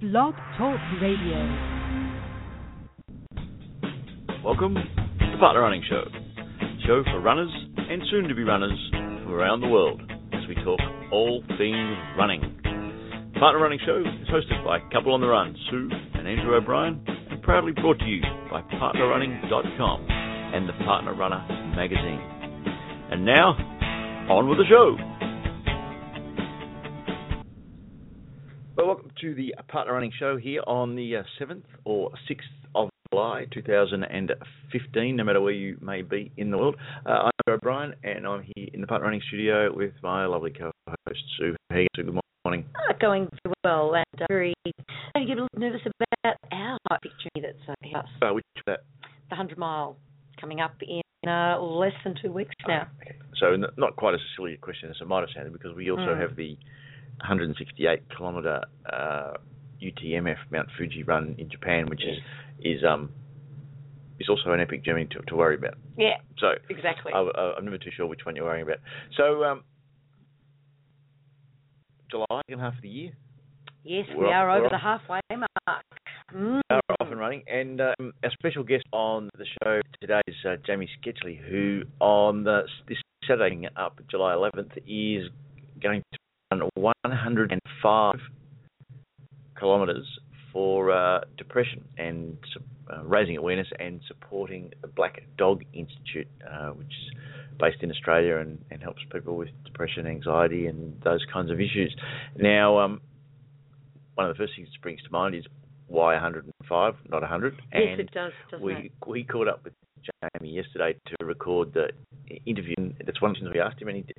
Blog Talk Radio. Welcome to Partner Running Show, show for runners and soon to be runners from around the world as we talk all things running. Partner Running Show is hosted by Couple on the Run, Sue and Andrew O'Brien, and proudly brought to you by PartnerRunning.com and the Partner Runner magazine. And now, on with the show. To the Partner Running Show here on the uh, 7th or 6th of July 2015, no matter where you may be in the world. Uh, I'm O'Brien, and I'm here in the Partner Running studio with my lovely co-host, Sue. Hey, Sue, good morning. Uh, going very well, and uh, very. I get a little nervous about our picture that's uh, ahead. Uh, which that? The 100 mile coming up in uh, less than two weeks now. Okay. So n- not quite as silly a question as it might have sounded because we also Mm. have the 168 kilometre uh, UTMF Mount Fuji run in Japan, which is is um is also an epic journey to, to worry about. Yeah, So exactly. I, I'm never too sure which one you're worrying about. So um, July, second half of the year, yes, we're we off- are we're over the halfway mark. Mm. are off and running. And um, our special guest on the show today is uh, Jamie Sketchley, who on the, this Saturday up July 11th is going to 105 kilometres for uh, depression and uh, raising awareness and supporting the Black Dog Institute, uh, which is based in Australia and, and helps people with depression, anxiety, and those kinds of issues. Now, um, one of the first things that springs to mind is why 105, not 100. Yes, and it does, we it? we caught up with Jamie yesterday to record the interview. That's one of the things we asked him, and he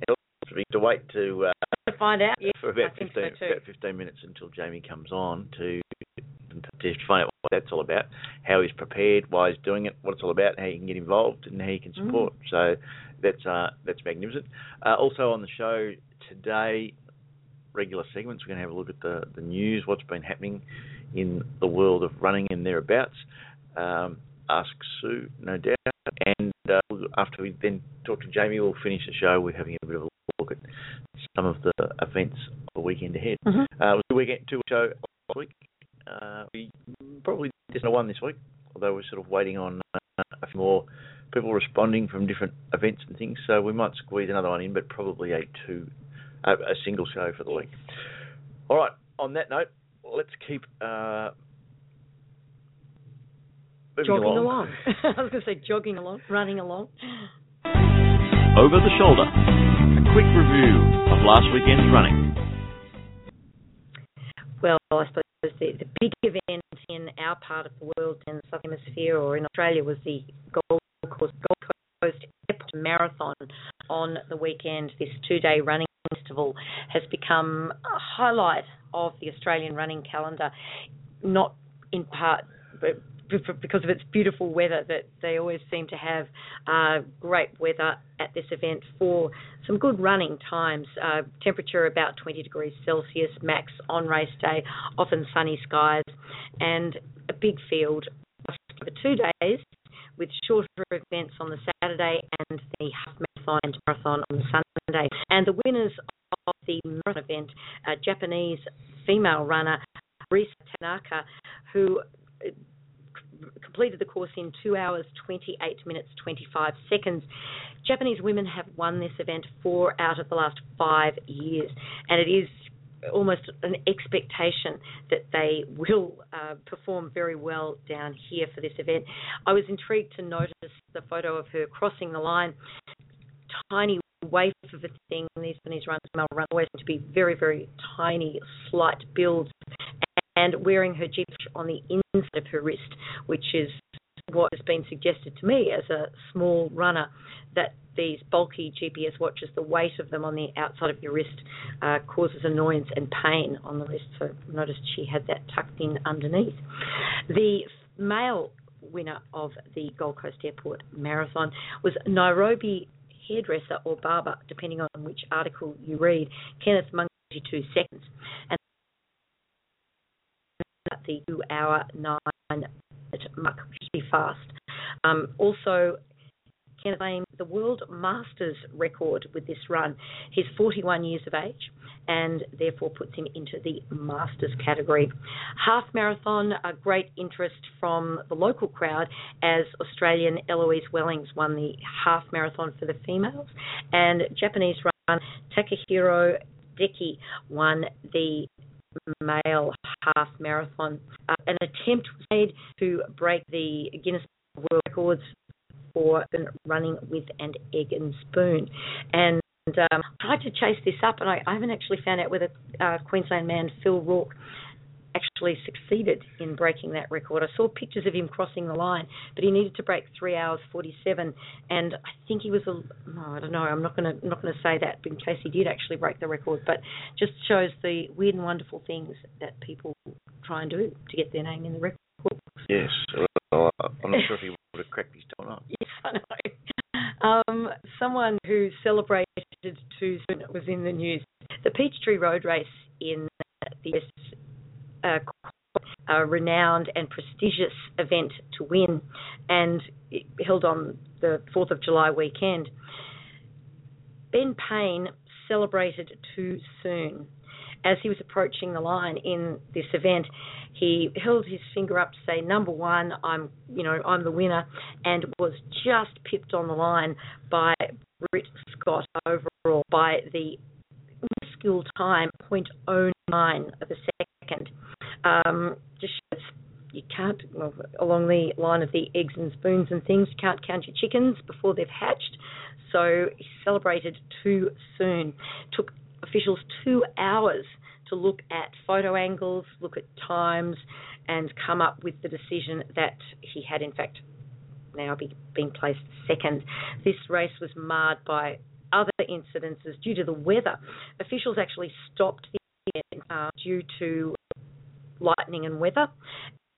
we have to wait to uh, To find out, yes, for about 15, so about 15 minutes until Jamie comes on to to find out what that's all about, how he's prepared, why he's doing it, what it's all about, how you can get involved, and how you can support. So that's uh, that's magnificent. Uh, also on the show today, regular segments. We're going to have a look at the the news, what's been happening in the world of running and thereabouts. Um, ask Sue, no doubt. And uh, after we then talk to Jamie, we'll finish the show with having a bit of a at some of the events of the weekend ahead. Mhm. Uh, it was a weekend two show last week. Uh, we probably did one this week, although we're sort of waiting on uh, a few more people responding from different events and things. So we might squeeze another one in, but probably a two, a, a single show for the week. All right. On that note, let's keep uh, Jogging along. along. I was going to say jogging along, running along. Over the shoulder. Quick review of last weekend's running. Well, I suppose the, the big event in our part of the world, in the Southern Hemisphere or in Australia, was the Gold Coast, Gold Coast Airport Marathon on the weekend. This two-day running festival has become a highlight of the Australian running calendar, not in part but because of its beautiful weather that they always seem to have uh, great weather at this event for some good running times. Uh, temperature about 20 degrees Celsius max on race day, often sunny skies, and a big field for two days with shorter events on the Saturday and the half marathon and marathon on the Sunday. And the winners of the marathon event, a Japanese female runner, Risa Tanaka, who completed the course in 2 hours 28 minutes 25 seconds. Japanese women have won this event four out of the last five years, and it is almost an expectation that they will uh, perform very well down here for this event. I was intrigued to notice the photo of her crossing the line, tiny waif of a thing. These Japanese runners male run always to be very, very tiny, slight builds, and wearing her GPS on the inside of her wrist, which is what has been suggested to me as a small runner that these bulky GPS watches, the weight of them on the outside of your wrist uh, causes annoyance and pain on the wrist. So noticed she had that tucked in underneath. The male winner of the Gold Coast Airport Marathon was Nairobi hairdresser or barber, depending on which article you read, Kenneth Mungara, 22 seconds. And the two hour nine minute mark, pretty fast. Um, also, can claim the World Masters record with this run. He's 41 years of age and therefore puts him into the Masters category. Half marathon, a great interest from the local crowd as Australian Eloise Wellings won the half marathon for the females and Japanese run Takahiro Deki won the male half marathon. Uh, an attempt was made to break the Guinness World Records for running with an egg and spoon. And um, I tried to chase this up, and I, I haven't actually found out whether uh, Queensland man Phil Rourke actually succeeded in breaking that record. I saw pictures of him crossing the line, but he needed to break three hours forty-seven, and I think he was a. No, I don't know. I'm not going to not going to say that in case he did actually break the record, but just shows the weird and wonderful things that people try and do to get their name in the record books. Yes, well, I'm not sure if he would have cracked his toe or not. Yes, I know. Um, someone who celebrated too soon was in the news. The Peachtree Road Race in the a, renowned and prestigious event to win, and held on the 4th of July weekend. Ben Payne celebrated too soon. As he was approaching the line in this event, he held his finger up to say, "Number one, I'm, you know, I'm the winner," and was just pipped on the line by Britt Scott Overall by the skill time 0.09 of a second. Um, just you can't, well, along the line of the eggs and spoons and things, you can't count your chickens before they've hatched. So he celebrated too soon. Took officials two hours to look at photo angles, look at times, and come up with the decision that he had, in fact, now be, been placed second. This race was marred by other incidences due to the weather. Officials actually stopped the event uh, due to lightning and weather,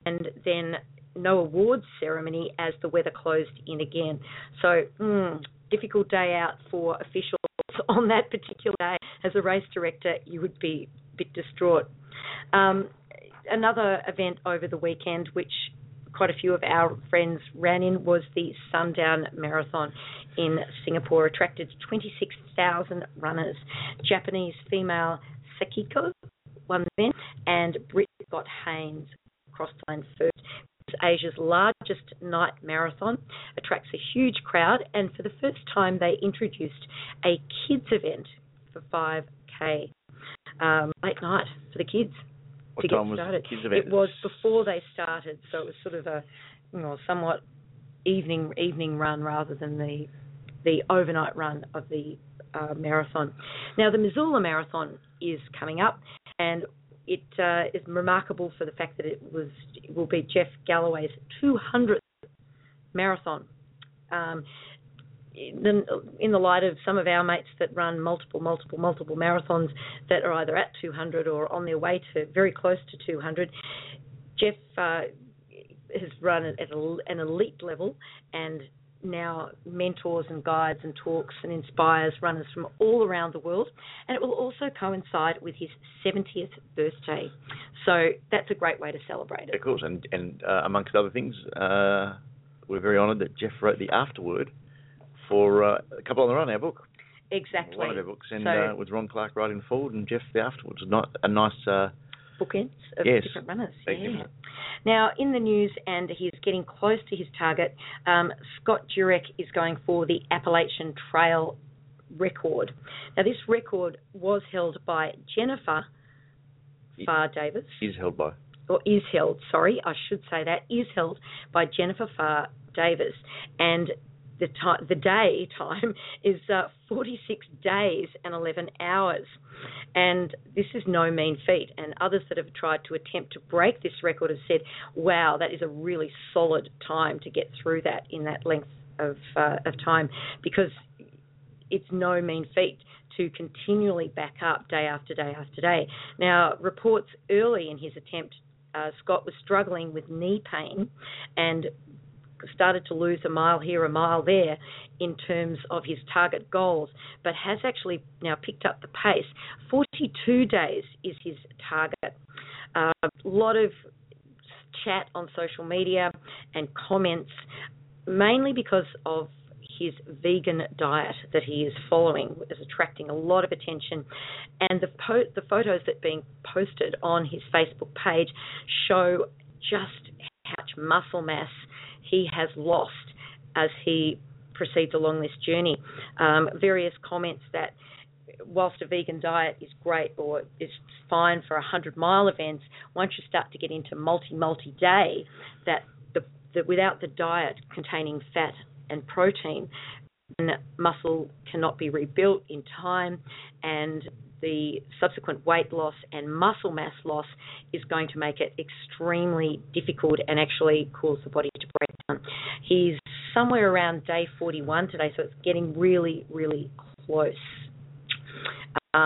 and then no awards ceremony as the weather closed in again. So, mm, difficult day out for officials on that particular day. As a race director, you would be a bit distraught. Um, another event over the weekend, which quite a few of our friends ran in, was the Sundown Marathon in Singapore. Attracted 26,000 runners. Japanese female Sakiko won the event, and Britt Scott Haynes crossed the line first. It's Asia's largest night marathon, attracts a huge crowd, and for the first time they introduced a kids event for 5k um, late night for the kids What to get started. the kids event? It was before they started, so it was sort of a you know somewhat evening evening run rather than the the overnight run of the uh, marathon. Now the Missoula Marathon is coming up, and it uh, is remarkable for the fact that it was it will be Jeff Galloway's 200th marathon. Um, in the, light of some of our mates that run multiple, multiple, multiple marathons that are either at 200 or on their way to very close to 200, Jeff uh, has run at an elite level and now mentors and guides and talks and inspires runners from all around the world. And it will also coincide with his 70th birthday. So that's a great way to celebrate it. Of course, and and uh, amongst other things, uh, we're very honoured that Jeff wrote the afterword for uh, a couple on the run, our book, Exactly. one of our books, and So- uh, with Ron Clarke writing forward and Jeff the afterwards. Not a nice. Bookends of Yes. different runners. Yeah. Now, in the news, and he's getting close to his target, um, Scott Jurek is going for the Appalachian Trail record. Now, this record was held by Jennifer Pharr Davis, is held by. or is held, sorry, I should say that, is held by Jennifer Pharr Davis. And the time, the day time is uh, 46 days and 11 hours. And this is no mean feat. And others that have tried to attempt to break this record have said, wow, that is a really solid time to get through that in that length of, uh, of time because it's no mean feat to continually back up day after day after day. Now, reports early in his attempt, uh, Scott was struggling with knee pain and started to lose a mile here, a mile there in terms of his target goals, but has actually now picked up the pace. 42 days is his target. Uh, a lot of chat on social media and comments, mainly because of his vegan diet that he is following is attracting a lot of attention, and the po- the photos that being posted on his Facebook page show just how much muscle mass he has lost as he proceeds along this journey. Um, various comments that whilst a vegan diet is great or is fine for 100 mile events, once you start to get into multi multi day, that the, the without the diet containing fat and protein, muscle cannot be rebuilt in time, and the subsequent weight loss and muscle mass loss is going to make it extremely difficult and actually cause the body to break. He's somewhere around day 41 today, so it's getting really, really close.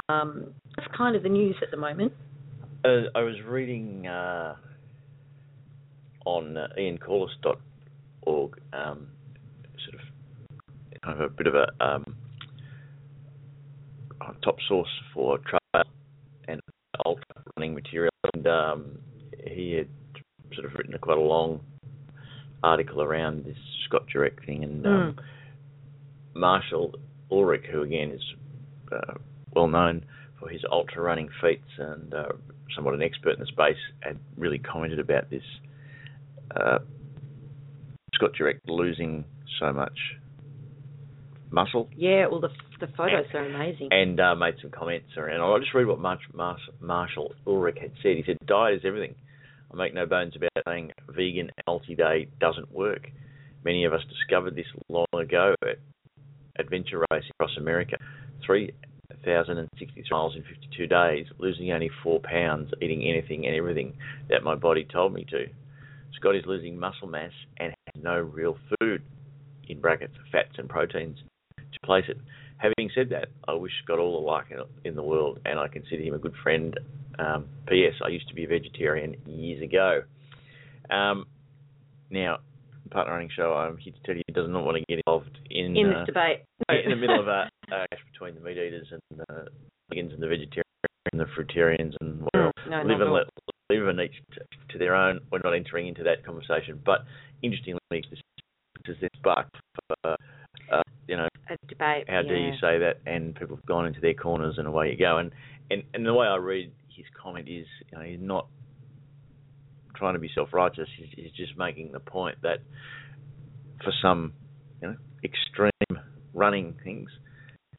Um, that's kind of the news at the moment. Uh, I was reading uh, on uh, iancorless.org, um, sort of kind of a bit of a um, top source for trail and ultra running material, and um, he had sort of written a quite a long article around this Scott Jurek thing, and um, mm. Marshall Ulrich, who again is uh, well known for his ultra running feats and uh, somewhat an expert in the space, had really commented about this. Uh, Scott Jurek losing so much muscle. Yeah, well, the the photos and, are amazing. And uh, made some comments around. I'll just read what Marsh, Marshall Ulrich had said. He said, "Diet is everything. I make no bones about saying vegan multi-day doesn't work. Many of us discovered this long ago at adventure racing across America. Three 1,063 miles in 52 days, losing only four pounds, eating anything and everything that my body told me to. Scott is losing muscle mass and has no real food, in brackets, fats and proteins, to place it. Having said that, I wish Scott all the luck in the world, and I consider him a good friend. Um, P.S. I used to be a vegetarian years ago. Um, now, partner running show, I'm here to tell you, does not want to get involved in in this uh, debate. in the middle of a clash between the meat eaters and the vegans and the vegetarians and the fruitarians and whatever. Mm, no, live and let live and each to, to, their own. We're not entering into that conversation. But interestingly, does this has then sparked uh, uh, you know a debate. How yeah. do you say that? And people have gone into their corners and away you go. And and and the way I read his comment is, you know, he's not trying to be self-righteous. He's, he's just making the point that for some, you know, extreme running things,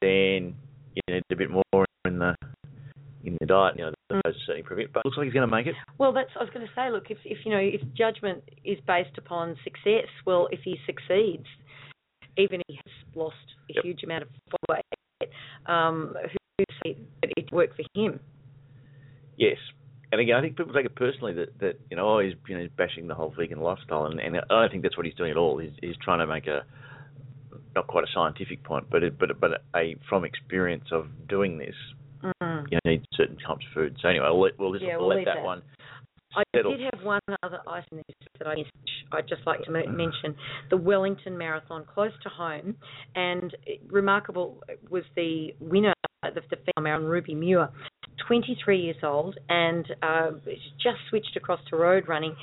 then you need a bit more in the in the diet. You know, those mm. are certainly prevent. But looks like he's going to make it. Well, that's I was going to say. Look, if if you know if judgment is based upon success, well, if he succeeds, even he has lost a yep. huge amount of weight, um, who say that it worked for him? Yes, and again, I think people take it personally that, that you know, oh, he's you know he's bashing the whole vegan lifestyle, and, and I don't think that's what he's doing at all. He's, he's trying to make a not quite a scientific point, but it, but but a from experience of doing this, mm. you need certain types of food. So anyway, we'll let, we'll just yeah, we'll let that, that, one. I did have one other item that I missed. I'd just like to mention the Wellington Marathon, close to home, and remarkable was the winner, the, the female marathon, Ruby Muir. 23 years old and uh, just switched across to road running.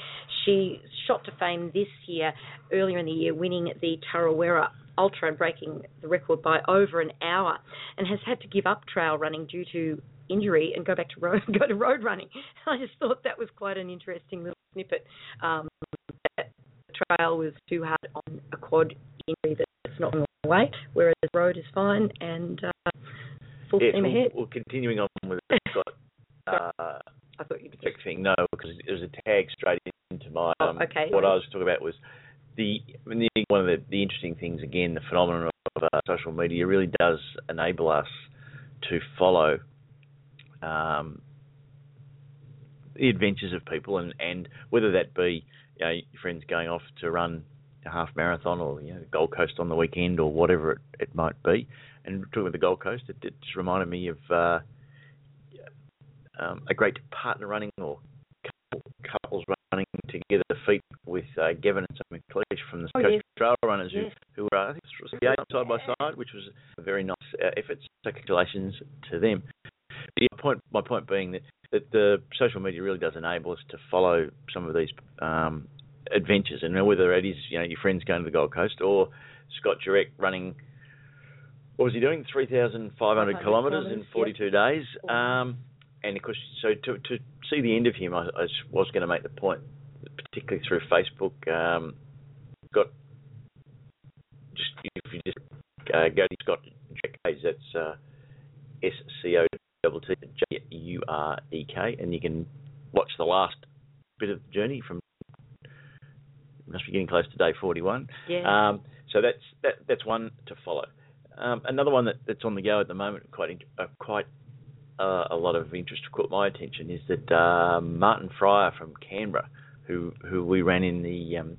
She shot to fame this year, earlier in the year, winning the Tarawera Ultra and breaking the record by over an hour, and has had to give up trail running due to injury and go back to road go to road running. I just thought that was quite an interesting little snippet. Um, that trail was too hard on a quad injury that's not going away, whereas road is fine and uh, full yeah, steam well, ahead. Well, continuing on with Scott. Uh, I thought you'd thing. No, because it was a tag straight into my. Oh, um, okay. What I was talking about was the, the one of the, the interesting things again, the phenomenon of uh, social media really does enable us to follow um, the adventures of people, and, and whether that be you know, your friends going off to run a half marathon or you know Gold Coast on the weekend or whatever it, it might be. And talking about the Gold Coast, it, it just reminded me of uh, um, a great partner running or couples running together feet with uh, Gavin and Sam McLeish from the oh, Coast yes. Trail Runners yes. who, who were, I think, it was side by side, which was a very nice uh, effort. So congratulations to them. Yeah, my point, my point being that, that the social media really does enable us to follow some of these um, adventures, and whether it is you know your friends going to the Gold Coast or Scott Jurek running. What was he doing? Three thousand five hundred kilometres in forty-two yep. days. Um, and of course, so to to see the end of him, I, I was going to make the point, particularly through Facebook. Um, got just if you just uh, go to Scott Jurek, that's uh, S C O T T J U R E K, and you can watch the last bit of the journey from. Must be getting close to day 41. Yeah. Um, so that's that, that's one to follow. Um, another one that, that's on the go at the moment, quite uh, quite uh, a lot of interest to caught my attention, is that uh, Martin Fryer from Canberra, who who we ran in the um,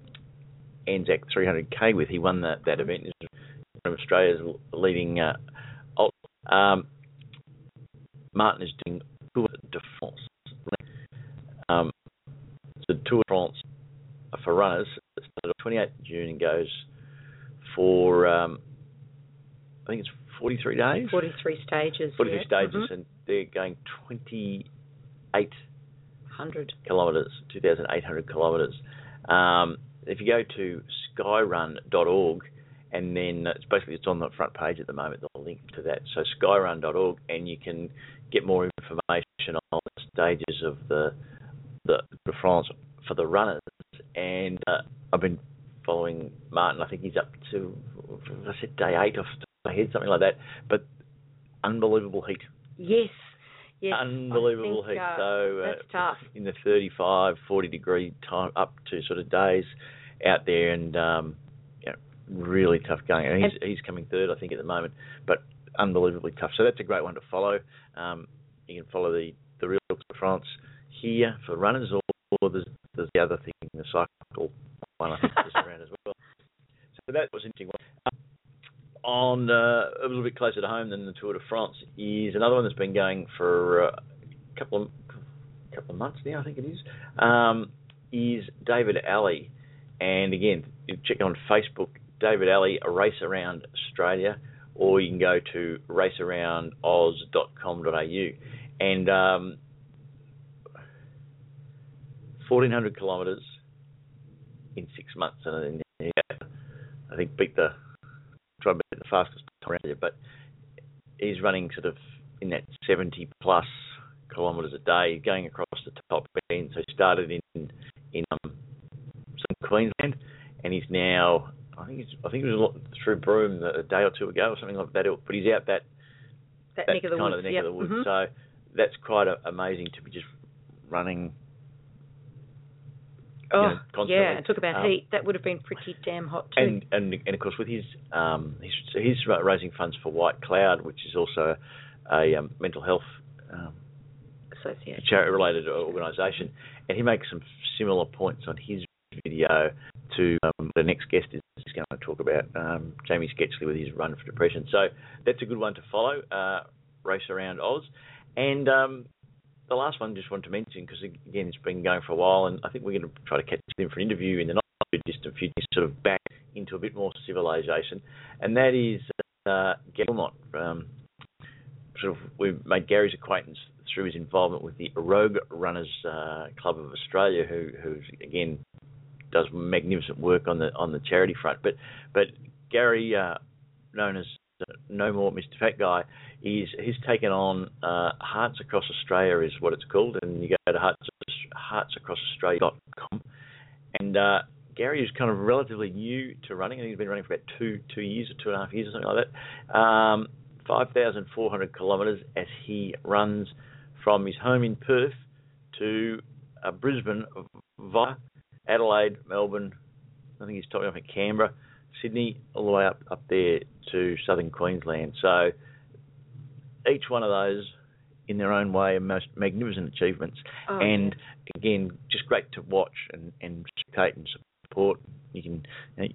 Anzac 300k with, he won that that event. From Australia's leading uh, um, Martin is doing Tour de France. Um, the Tour de France for runners started on 28th June and goes for um, I think it's 43 days. 43 stages. 43 yeah. stages, mm-hmm. and they're going 28 hundred kilometres, 2,800 kilometres. Um, if you go to skyrun.org, and then it's basically it's on the front page at the moment. The link to that. So skyrun.org, and you can get more information on the stages of the the de France for the runners. And uh, I've been following Martin. I think he's up to I said day eight off my head, something like that. But unbelievable heat. Yes. Yes, unbelievable think, heat. Uh, so uh, tough. in the 35, 40 degree time, up to sort of days out there, and um, you know, really tough going. And he's and, he's coming third, I think, at the moment, but unbelievably tough. So that's a great one to follow. Um, you can follow the the real Tour de France here for runners, or, there's, there's the other thing, the cycle one I think is around as well. So that was interesting. Um, on uh, a little bit closer to home than the Tour de France is another one that's been going for uh, a couple of couple of months now, I think it is. Um, is David Alley, and again, check on Facebook, David Alley, a race around Australia, or you can go to racearoundoz.com.au, and um, 1400 kilometres in six months, and yeah, I think beat the try to beat the fastest time around there, but he's running sort of in that 70 plus kilometres a day, going across the top end. So he started in in um, some Queensland, and he's now I think he's I think it was through Broome a day or two ago or something like that. But he's out that that, that neck of the kind woods, of the neck yep. of the woods. Mm-hmm. So that's quite a, amazing to be just running Oh, know, yeah, and talk about um, heat. That would have been pretty damn hot too. And and and of course with his um he's he's raising funds for White Cloud, which is also a um, mental health um, association charity related organisation, and he makes some similar points on his video to um, the next guest is going to talk about um, Jamie Sketchley with his run for depression. So that's a good one to follow. Uh, race around Oz, and um, the last one I just wanted to mention because again it's been going for a while, and I think we're going to try to catch him for an interview in the not too distant future, sort of back into a bit more civilization, and that is uh, Wilmot. Um, sort of we made Gary's acquaintance through his involvement with the Rogue Runners uh, Club of Australia, who who again does magnificent work on the on the charity front. But but Gary, uh, known as no more Mr. Fat Guy, is he's taken on uh, Hearts Across Australia is what it's called, and you go to hearts, heartsacrossaustralia.com. And uh, Gary is kind of relatively new to running, and he's been running for about two two years or two and a half years or something like that. Um, 5,400 kilometres as he runs from his home in Perth to uh, Brisbane via Adelaide, Melbourne. I think he's off in Canberra, Sydney, all the way up up there to southern Queensland. So each one of those, in their own way, are most magnificent achievements. Oh, and yeah. again, just great to watch and and spectate and support. You can you know,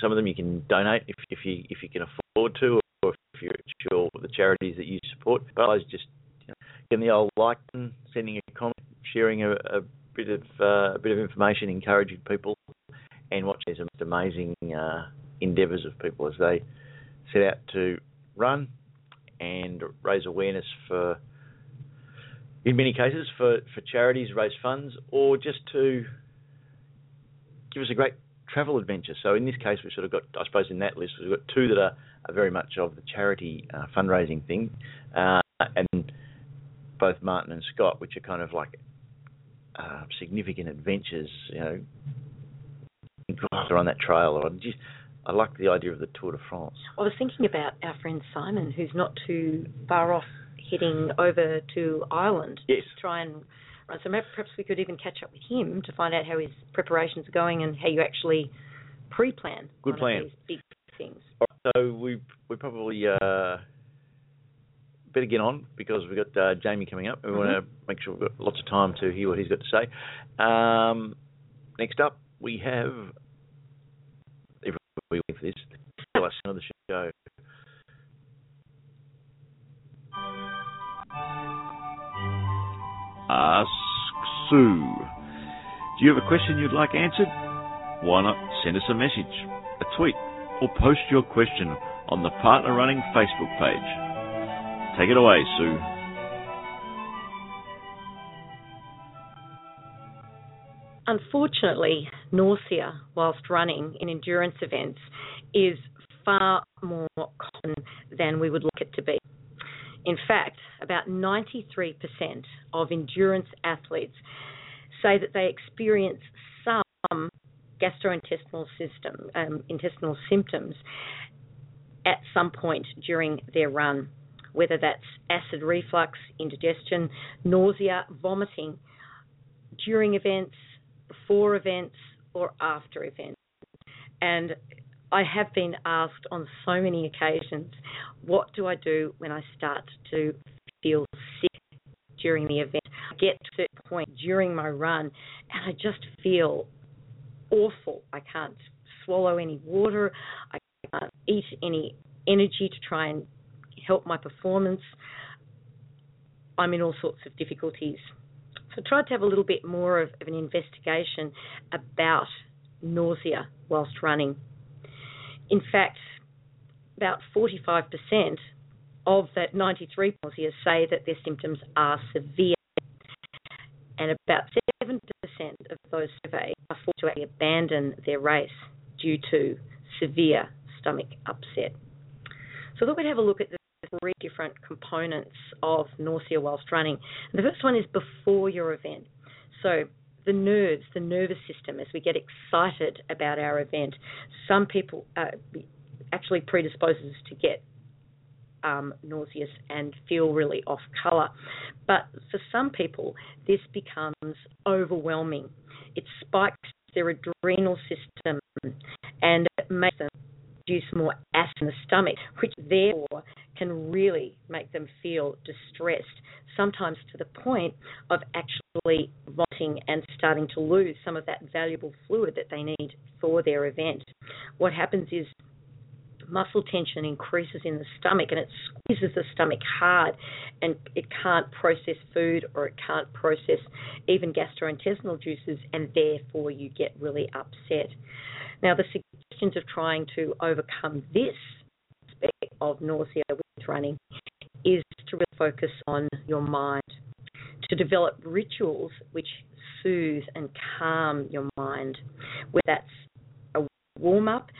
some of them you can donate if if you if you can afford to, or if you're sure the charities that you support. But I was just you know, getting the old like and sending a comment, sharing a, a bit of uh, a bit of information, encouraging people, and watching most amazing uh, endeavours of people as they set out to run and raise awareness for, in many cases, for, for charities, raise funds, or just to give us a great travel adventure. So in this case, we've sort of got, I suppose, in that list, we've got two that are, are very much of the charity uh, fundraising thing, uh, and both Martin and Scott, which are kind of like uh, significant adventures, you know, on that trail. Or just, I like the idea of the Tour de France. I was thinking about our friend Simon, who's not too far off heading over to Ireland yes. to try and run. So perhaps we could even catch up with him to find out how his preparations are going and how you actually pre-plan Good plan. these big things. so we we probably uh, better get on because we've got uh, Jamie coming up, we mm-hmm. want to make sure we've got lots of time to hear what he's got to say. Um, next up, we have we wait for this. The last of the show. Ask Sue. Do you have a question you'd like answered? Why not send us a message, a tweet, or post your question on the Partner Running Facebook page. Take it away, Sue. Unfortunately, nausea whilst running in endurance events is far more common than we would like it to be. In fact, about 93% of endurance athletes say that they experience some gastrointestinal system um, intestinal symptoms at some point during their run, whether that's acid reflux, indigestion, nausea, vomiting during events, before events, or after events. And I have been asked on so many occasions, what do I do when I start to feel sick during the event? I get to a point during my run and I just feel awful. I can't swallow any water. I can't eat any energy to try and help my performance. I'm in all sorts of difficulties. So I tried to have a little bit more of, of an investigation about nausea whilst running. In fact, about 45% of that 93 nausea say that their symptoms are severe, and about 7% of those surveyed are forced to abandon their race due to severe stomach upset. So I thought we'd have a look at the three different components of nausea whilst running. And the first one is before your event. So the nerves, the nervous system, as we get excited about our event. Some people uh, actually predisposes to get um, nauseous and feel really off colour. But for some people, this becomes overwhelming. It spikes their adrenal system and makes them produce more acid in the stomach, which therefore can really make them feel distressed, sometimes to the point of actually vomiting and starting to lose some of that valuable fluid that they need for their event. What happens is muscle tension increases in the stomach and it squeezes the stomach hard and it can't process food or it can't process even gastrointestinal juices and therefore you get really upset. Now the suggestions of trying to overcome this aspect of nausea with running is to really focus on your mind, to develop rituals which soothe and calm your mind, whether that's a warm up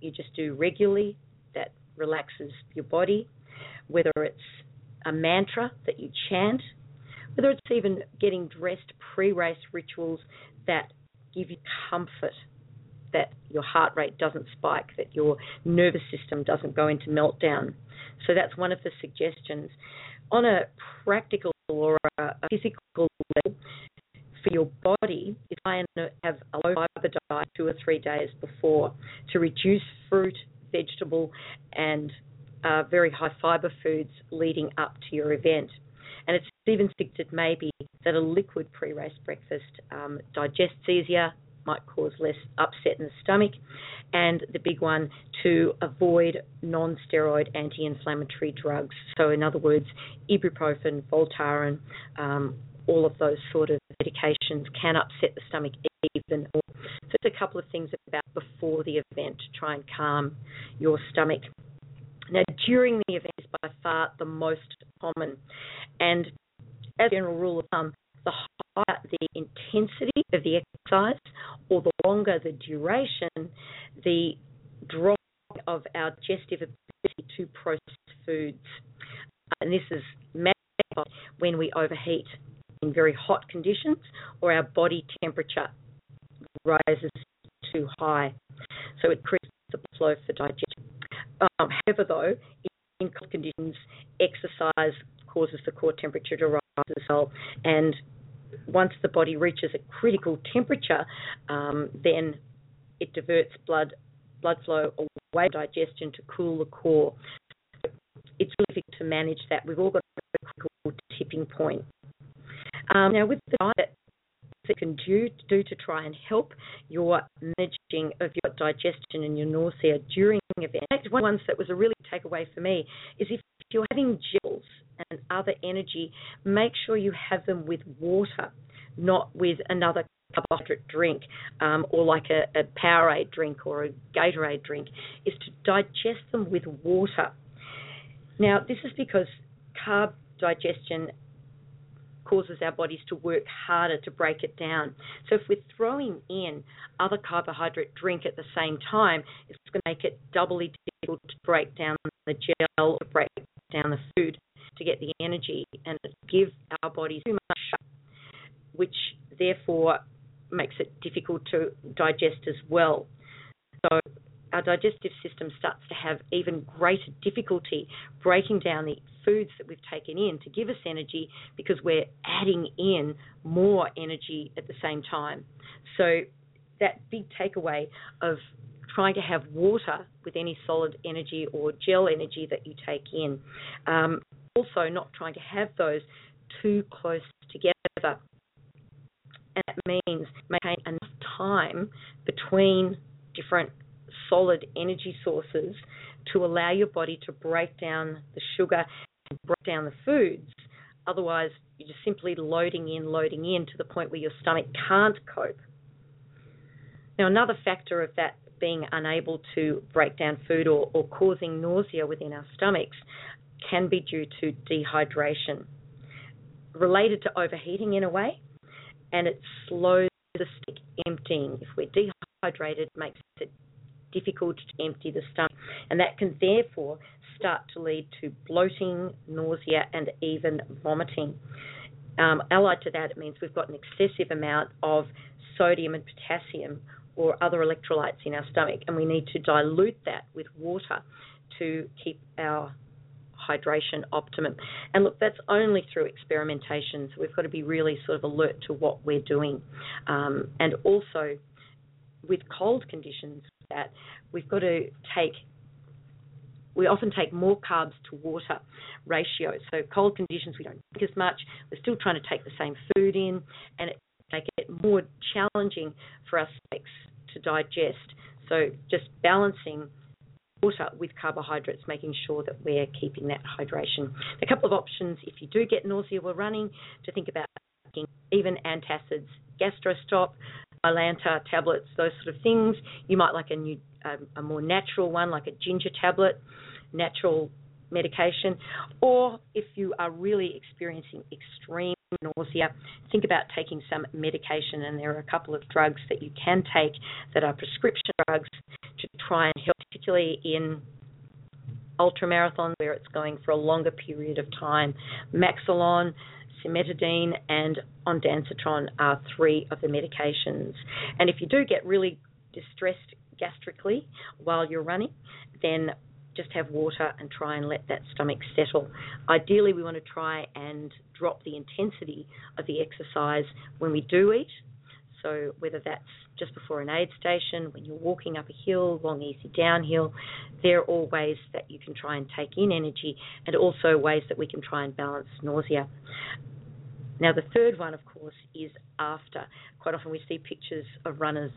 you just do regularly that relaxes your body, whether it's a mantra that you chant, whether it's even getting dressed pre race rituals that give you comfort that your heart rate doesn't spike, that your nervous system doesn't go into meltdown. So that's one of the suggestions. On a practical or a physical level, for your body try and have a low fiber diet two or three days before to reduce fruit, vegetable, and uh, very high fiber foods leading up to your event. And it's even suggested maybe that a liquid pre race breakfast um, digests easier, might cause less upset in the stomach. And the big one, to avoid non steroid anti inflammatory drugs. So, in other words, ibuprofen, Voltaren, um, all of those sort of medications can upset the stomach even more. So it's a couple of things about before the event to try and calm your stomach. Now, during the event is by far the most common. And as a general rule of thumb, the higher the intensity of the exercise or the longer the duration, the drop of our digestive ability to process foods. And this is magnified when we overheat in very hot conditions or our body temperature rises too high. So it increases the flow for digestion. Um, however, though, in cold conditions, exercise causes the core temperature to rise And once the body reaches a critical temperature, um, then it diverts blood blood flow away from digestion to cool the core. It's really difficult to manage that. We've all got a critical tipping point. Um, now, with the diet, that can do, do to try and help your managing of your digestion and your nausea during event. One of the ones that was a really takeaway for me is if you're having gels and other energy, make sure you have them with water, not with another carbohydrate drink um, or like a, a Powerade drink or a Gatorade drink, is to digest them with water. Now, this is because carb digestion causes our bodies to work harder to break it down. So if we're throwing in other carbohydrate drink at the same time, it's going to make it doubly difficult to break down the gel, to break down the food, to get the energy, and give our bodies too much, which therefore makes it difficult to digest as well. So our digestive system starts to have even greater difficulty breaking down the foods that we've taken in to give us energy because we're adding in more energy at the same time. So that big takeaway of trying to have water with any solid energy or gel energy that you take in. Um, also, not trying to have those too close together. And that means maintain enough time between different solid energy sources to allow your body to break down the sugar and break down the foods. Otherwise, you're just simply loading in, loading in to the point where your stomach can't cope. Now, another factor of that being unable to break down food or, or causing nausea within our stomachs can be due to dehydration, related to overheating in a way, and it slows the stomach emptying. If we're dehydrated, it makes it difficult to empty the stomach, and that can therefore start to lead to bloating, nausea, and even vomiting. Um, allied to that, it means we've got an excessive amount of sodium and potassium or other electrolytes in our stomach, and we need to dilute that with water to keep our hydration optimum. And look, that's only through experimentation, so we've got to be really sort of alert to what we're doing. Um, and also, with cold conditions, that we've got to take we often take more carbs to water ratio. So cold conditions we don't drink as much. We're still trying to take the same food in, and it make it more challenging for stomachs to digest. So just balancing water with carbohydrates, making sure that we're keeping that hydration. A couple of options if you do get nausea while running, to think about even antacids, gastrostop, Mylanta tablets, those sort of things. You might like a new, um, a more natural one, like a ginger tablet, natural medication. Or if you are really experiencing extreme nausea, think about taking some medication. And there are a couple of drugs that you can take that are prescription drugs to try and help, particularly in ultramarathon where it's going for a longer period of time. Maxolon cimetidine, and ondansetron are three of the medications. And if you do get really distressed gastrically while you're running, then just have water and try and let that stomach settle. Ideally, we want to try and drop the intensity of the exercise when we do eat. So, whether that's just before an aid station, when you're walking up a hill, long, easy downhill, There are all ways that you can try and take in energy and also ways that we can try and balance nausea. Now, the third one, of course, is after. Quite often we see pictures of runners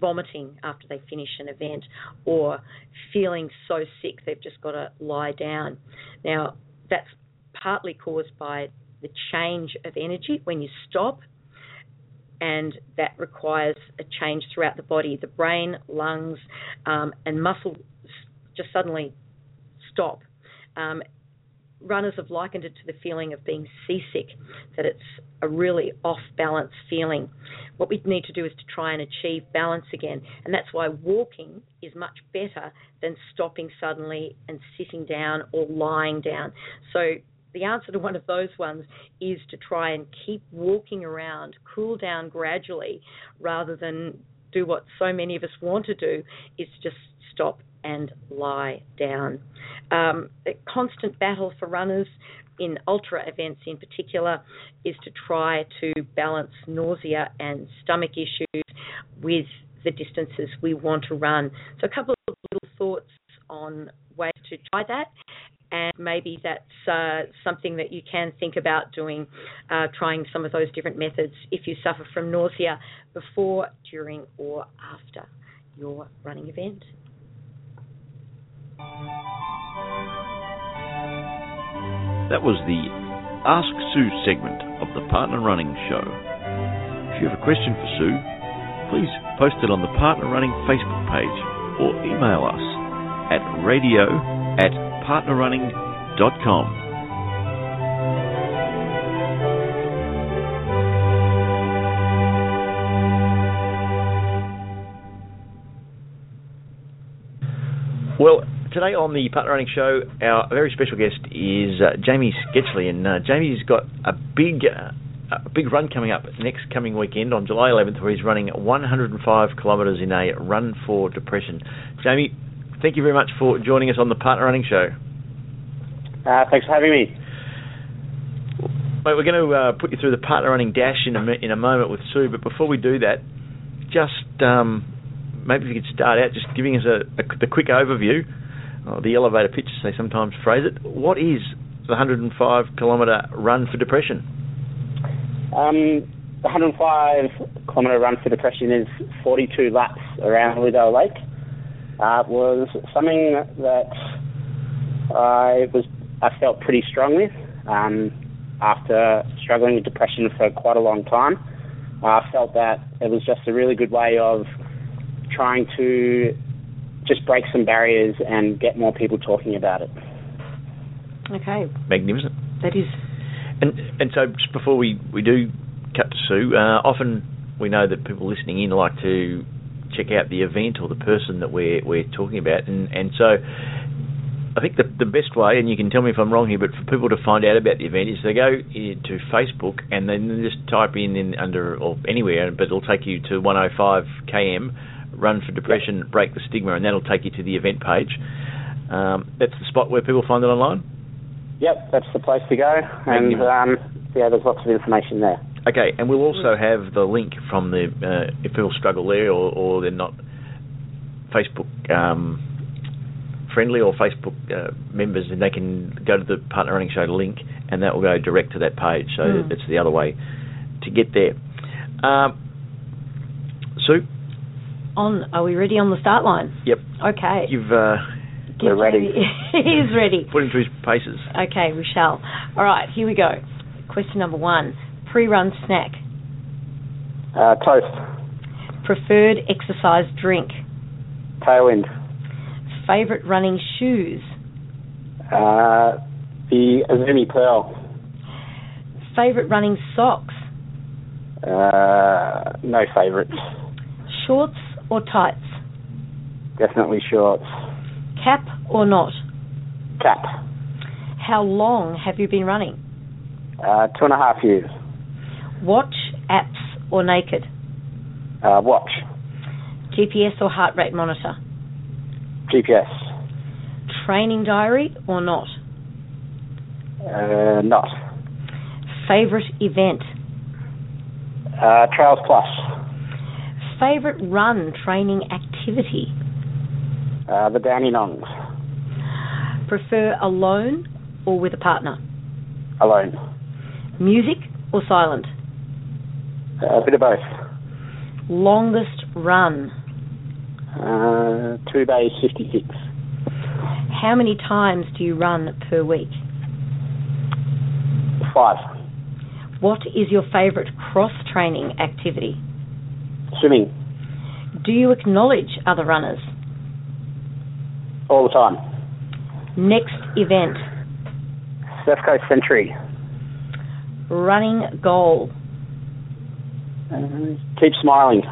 vomiting after they finish an event or feeling so sick they've just got to lie down. Now, that's partly caused by the change of energy when you stop, and that requires a change throughout the body. The brain, lungs, um, and muscle just suddenly stop. Um, runners have likened it to the feeling of being seasick, that it's a really off balance feeling. What we need to do is to try and achieve balance again, and that's why walking is much better than stopping suddenly and sitting down or lying down. So the answer to one of those ones is to try and keep walking around, cool down gradually, rather than do what so many of us want to do, is just stop and lie down. Um, a constant battle for runners in ultra events in particular is to try to balance nausea and stomach issues with the distances we want to run. So, a couple of little thoughts on ways to try that. And maybe that's uh, something that you can think about doing, uh, trying some of those different methods if you suffer from nausea before, during, or after your running event. That was the Ask Sue segment of the Partner Running Show. If you have a question for Sue, please post it on the Partner Running Facebook page or email us at radio at partnerrunning.com. Well, today on the Partner Running Show, our very special guest is uh, Jamie Sketchley, and uh, Jamie's got a big, uh, a big run coming up next coming weekend on July 11th, where he's running 105 kilometres in a run for depression. Jamie, thank you very much for joining us on the Partner Running Show. Uh, thanks for having me. Mate, we're going to uh, put you through the Partner Running Dash in a in a moment with Sue, but before we do that, just um, maybe if you could start out just giving us a, a the quick overview, or the elevator pitch, as they sometimes phrase it. What is the 105 kilometre run for depression? Um, the 105 kilometre run for depression is 42 laps around Lilydale Lake. Uh, was something that I was I felt pretty strong with um, after struggling with depression for quite a long time. I felt that it was just a really good way of trying to just break some barriers and get more people talking about it. Okay. Magnificent. That is. And and so just before we, we do cut to Sue, uh, often we know that people listening in like to check out the event or the person that we're we're talking about, and and so I think the the best way, and you can tell me if I'm wrong here, but for people to find out about the event is they go to Facebook and then just type in, in under or anywhere, but it'll take you to 105 km Run for Depression, yep. Break the Stigma, and that'll take you to the event page. Um, that's the spot where people find it online. Yep, that's the place to go, and um, yeah, there's lots of information there. Okay, and we'll also have the link from the uh, if people struggle there or, or they're not Facebook um, friendly or Facebook uh, members, then they can go to the Partner Running Show link, and that will go direct to that page. So mm. it's the other way to get there. Um, Sue, on. Are we ready on the start line? Yep. Okay. You've. Uh, We're ready. He's ready. Put him through his paces. Okay, we shall. All right, here we go. Question number one: pre-run snack. Uh, toast. Preferred exercise drink. Tailwind. Favorite running shoes. Uh, the Azumi Pearl. Favorite running socks. Uh, no favorites. Shorts or tights? Definitely shorts. Cap or not? Cap. How long have you been running? Uh, two and a half years. Watch, apps, or naked? Uh, watch. GPS or heart rate monitor? GPS. Training diary or not? Uh, not. Favorite event? Uh, Trails Plus favourite run training activity? Uh, the Dandenongs. Prefer alone or with a partner? Alone. Music or silent? Uh, a bit of both. Longest run? Uh, two days, 56. How many times do you run per week? Five. What is your favourite cross training activity? Swimming. Do you acknowledge other runners? All the time. Next event. Surf Coast Century. Running goal. Uh, keep smiling.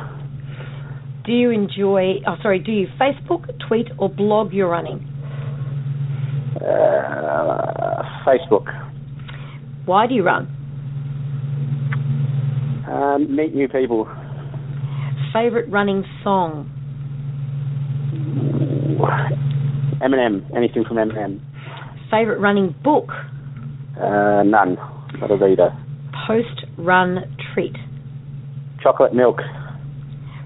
Do you enjoy, oh, sorry, do you Facebook, tweet, or blog your running? Uh, Facebook. Why do you run? Um, meet new people. Favorite running song? Eminem. Anything from Eminem. Favorite running book? Uh, none. Not a reader. Post run treat? Chocolate milk.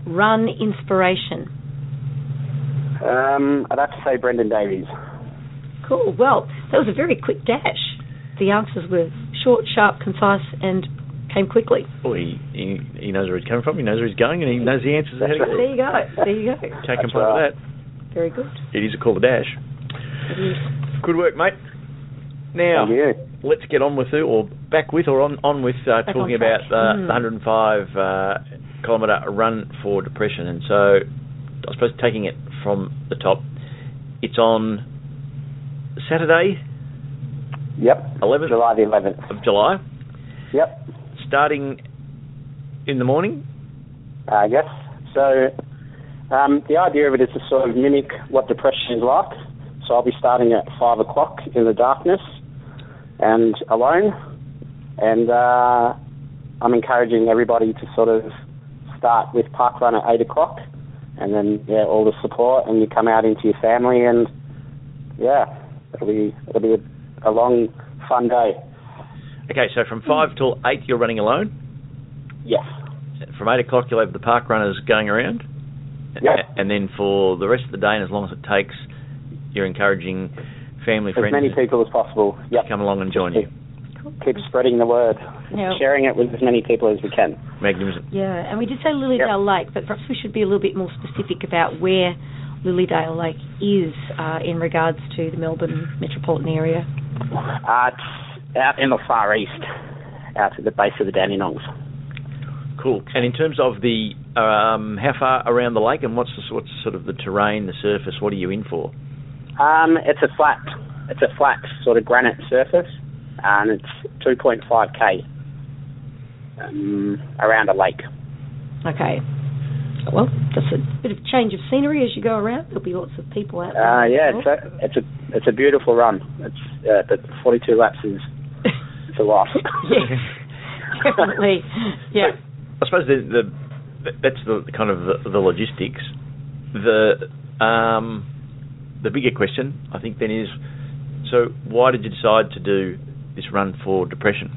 Run inspiration? Um, I'd have to say Brendan Davies. Cool. Well, that was a very quick dash. The answers were short, sharp, concise, and came quickly. Well, he, he he knows where he's coming from. He knows where he's going, and he knows the answers ahead of There you go. There you go. Can't That's complain right. with that. Very good. It is a call to dash. It is. Good work, mate. Now, let's get on with it, or back with, or on, on with uh, talking on about uh, Hmm. the 105 uh, kilometre run for depression. And so, I suppose taking it from the top, it's on Saturday, Yep. 11th July the 11th. of July, Yep. starting in the morning. Uh, yes. So um, the idea of it is to sort of mimic what depression is like. So I'll be starting at five o'clock in the darkness and alone, and uh, I'm encouraging everybody to sort of start with park run at eight o'clock, and then yeah, all the support, and you come out into your family, and yeah, it'll be it'll be a, a long, fun day. Okay, so from 5 till 8, you're running alone. Yes. From 8 o'clock, you'll have the park runners going around. Yeah. And then for the rest of the day, and as long as it takes, you're encouraging family, As friends As many people as possible. Yep. come along and join you. Keep spreading the word. Yeah. sharing it with as many people as we can. Magnificent. Yeah, and we did say Lilydale Lake, but perhaps we should be a little bit more specific about where Lilydale Lake is uh, in regards to the Melbourne metropolitan area. Uh, it's out in the far east, out at the base of the Dandenongs. Cool. And in terms of the um, how far around the lake, and what's the, what's sort of the terrain, the surface? What are you in for? Um, it's a flat, it's a flat sort of granite surface, and it's 2.5k um, around a lake. Okay. Well, just a bit of change of scenery as you go around. There'll be lots of people out there. Uh, yeah, it's a, it's a, it's a beautiful run. It's, uh, but 42 laps is, it's a lot. yes, definitely. Yeah. I suppose the, the that's the kind of the, the logistics. The um, the bigger question, I think, then is so why did you decide to do this run for depression?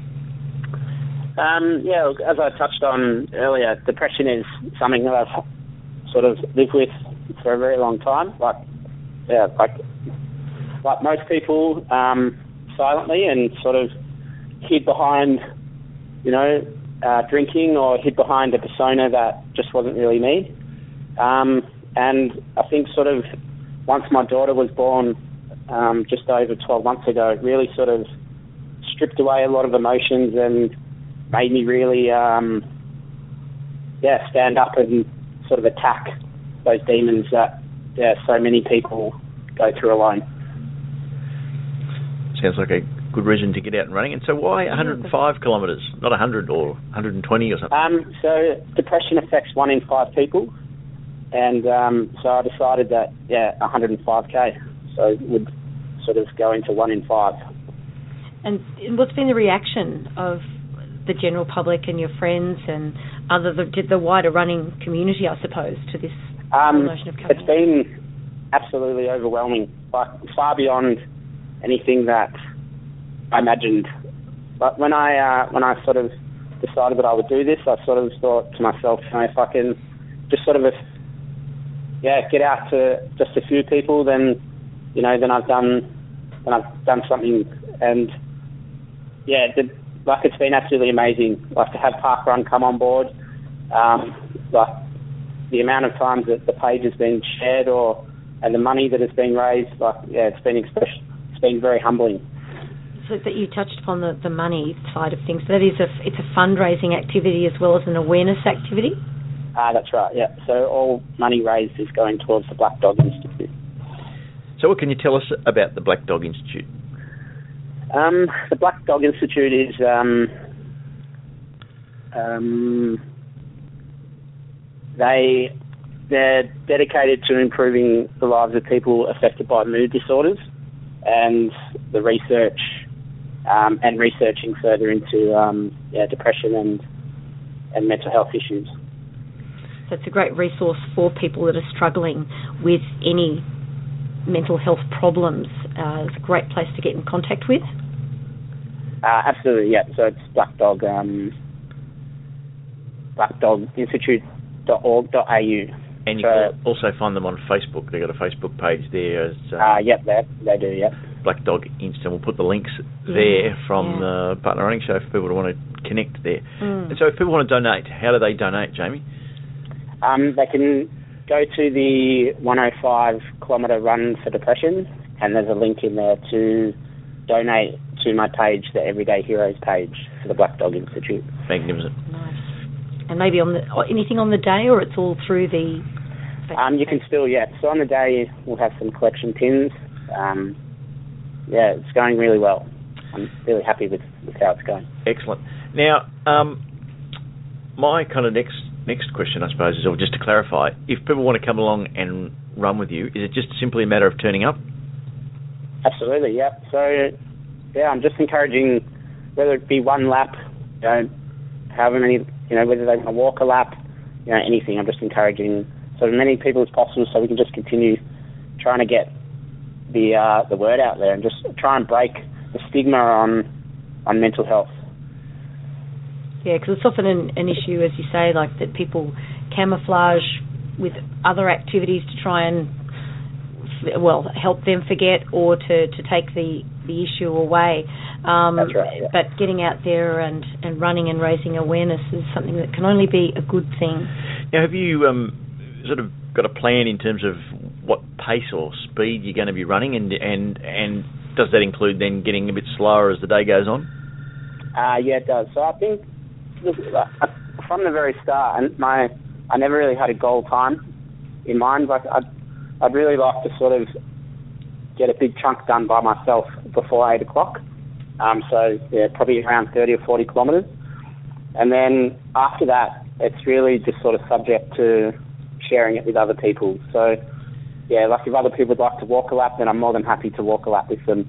Um, yeah, look, as I touched on earlier, depression is something that I've sort of lived with for a very long time. Like, yeah, like like most people, um, silently and sort of hid behind, you know, uh, drinking or hid behind a persona that just wasn't really me. Um, and I think sort of once my daughter was born, um, just over 12 months ago, it really sort of stripped away a lot of emotions and made me really, um, yeah, stand up and sort of attack those demons that yeah, so many people go through alone. Sounds like a good reason to get out and running. And so why 105 kilometres, not 100 or 120 or something? Um, so depression affects one in five people, and um, so I decided that yeah, 105k, so would sort of go into one in five. And what's been the reaction of the general public and your friends and other the, the wider running community, I suppose, to this Um, notion of it's coming? been absolutely overwhelming, like far beyond anything that I imagined. But when I uh, when I sort of decided that I would do this, I sort of thought to myself, you know, if I can just sort of, yeah, get out to just a few people, then you know, then I've done, then I've done something, and yeah, the, like it's been absolutely amazing. Like to have Parkrun come on board, um, like the amount of times that the page has been shared or and the money that has been raised, like yeah, it's been express- it's been very humbling. So that you touched upon the, the money side of things. That is a it's a fundraising activity as well as an awareness activity. Ah, that's right. Yeah. So all money raised is going towards the Black Dog Institute. So what can you tell us about the Black Dog Institute? Um, the Black Dog Institute is um, um, they they're dedicated to improving the lives of people affected by mood disorders, and the research um, and researching further into um, yeah, depression and and mental health issues. So it's a great resource for people that are struggling with any mental health problems. Uh, it's a great place to get in contact with. Uh, absolutely, yeah. So it's Black Dog, um, blackdoginstitute.org.au. And you So- can also find them on Facebook. They've got a Facebook page there as uh, Uh, yep, they, they do, yep. Black Dog Insta. We'll put the links there from yeah. the Partner Running Show for people to want to connect there. Mm. And so if people want to donate, how do they donate, Jamie? Um, they can go to the 105 kilometre run for depression, and there's a link in there to donate to my page, the Everyday Heroes page for the Black Dog Institute. Magnificent. Nice. And maybe on the anything on the day, or it's all through the. Um, you can still, yeah. So on the day, we'll have some collection pins. Um, yeah, it's going really well. I'm really happy with, with how it's going. Excellent. Now, um, my kind of next next question, I suppose, is or just to clarify, if people want to come along and run with you, is it just simply a matter of turning up? Absolutely, yeah. So, yeah, I'm just encouraging whether it be one lap, you know, however many, you know, whether they want to walk a lap, you know, anything. I'm just encouraging so many people as possible, so we can just continue trying to get the uh, the word out there and just try and break the stigma on on mental health. Yeah, because it's often an, an issue, as you say, like that people camouflage with other activities to try and, well, help them forget or to, to take the, the issue away. Um, That's right, yeah. But getting out there and, and running and raising awareness is something that can only be a good thing. Now, have you um, sort of got a plan in terms of what pace or speed you're going to be running, and and and does that include then getting a bit slower as the day goes on? Uh, yeah, it does. So I think uh, from the very start, and my I never really had a goal time in mind. Like I'd I'd really like to sort of get a big chunk done by myself before eight o'clock. Um, so yeah, probably around thirty or forty kilometres, and then after that, it's really just sort of subject to sharing it with other people. So yeah, like if other people would like to walk a lap, then I'm more than happy to walk a lap with them.